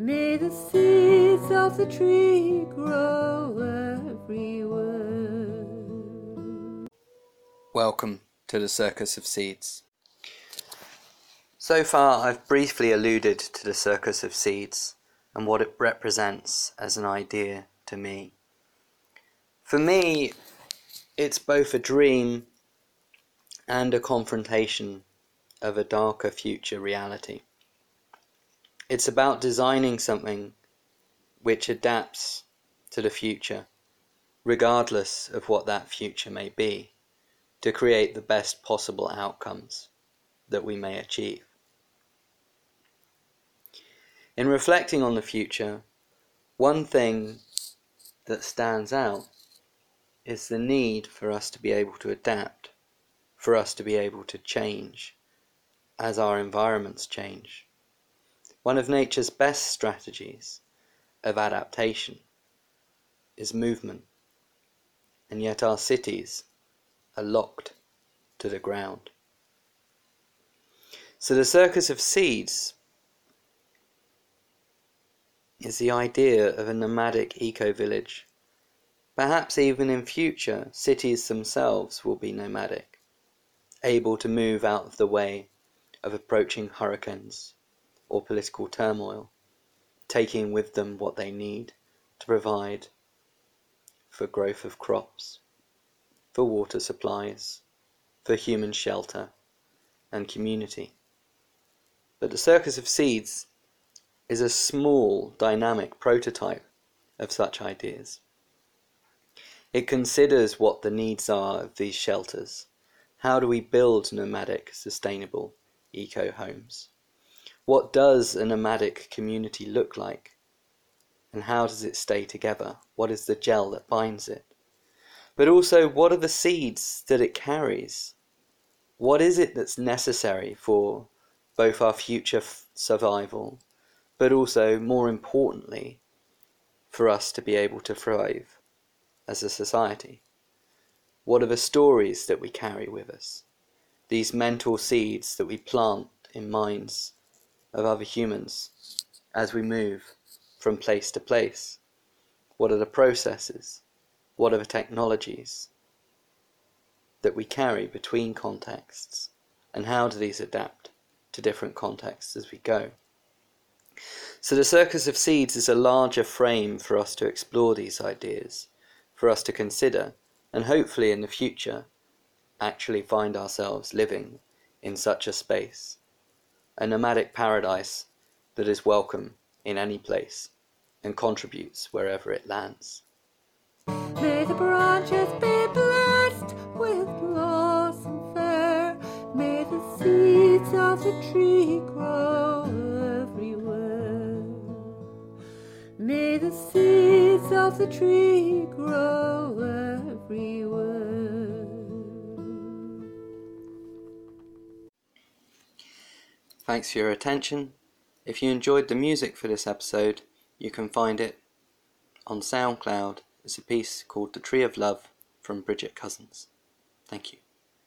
May the seeds of the tree grow everywhere. Welcome to the Circus of Seeds. So far, I've briefly alluded to the Circus of Seeds and what it represents as an idea to me. For me, it's both a dream and a confrontation of a darker future reality. It's about designing something which adapts to the future, regardless of what that future may be, to create the best possible outcomes that we may achieve. In reflecting on the future, one thing that stands out is the need for us to be able to adapt, for us to be able to change as our environments change. One of nature's best strategies of adaptation is movement, and yet our cities are locked to the ground. So the circus of seeds is the idea of a nomadic eco-village. Perhaps even in future, cities themselves will be nomadic, able to move out of the way of approaching hurricanes or political turmoil, taking with them what they need to provide for growth of crops, for water supplies, for human shelter and community. But the Circus of Seeds is a small dynamic prototype of such ideas. It considers what the needs are of these shelters. How do we build nomadic, sustainable eco homes? What does a nomadic community look like? And how does it stay together? What is the gel that binds it? But also, what are the seeds that it carries? What is it that's necessary for both our future survival but also, more importantly, for us to be able to thrive as a society? What are the stories that we carry with us? These mental seeds that we plant in minds of other humans as we move from place to place? What are the processes? What are the technologies that we carry between contexts? And how do these adapt to different contexts as we go? So the Circus of Seeds is a larger frame for us to explore these ideas, for us to consider, and hopefully in the future actually find ourselves living in such a space. A nomadic paradise that is welcome in any place and contributes wherever it lands. May the branches be blessed with blossom fair. May the seeds of the tree grow everywhere. May the seeds of the tree grow everywhere. Thanks for your attention. If you enjoyed the music for this episode, you can find it on SoundCloud It's a piece called The Tree of Love from Bridget Cousins. Thank you.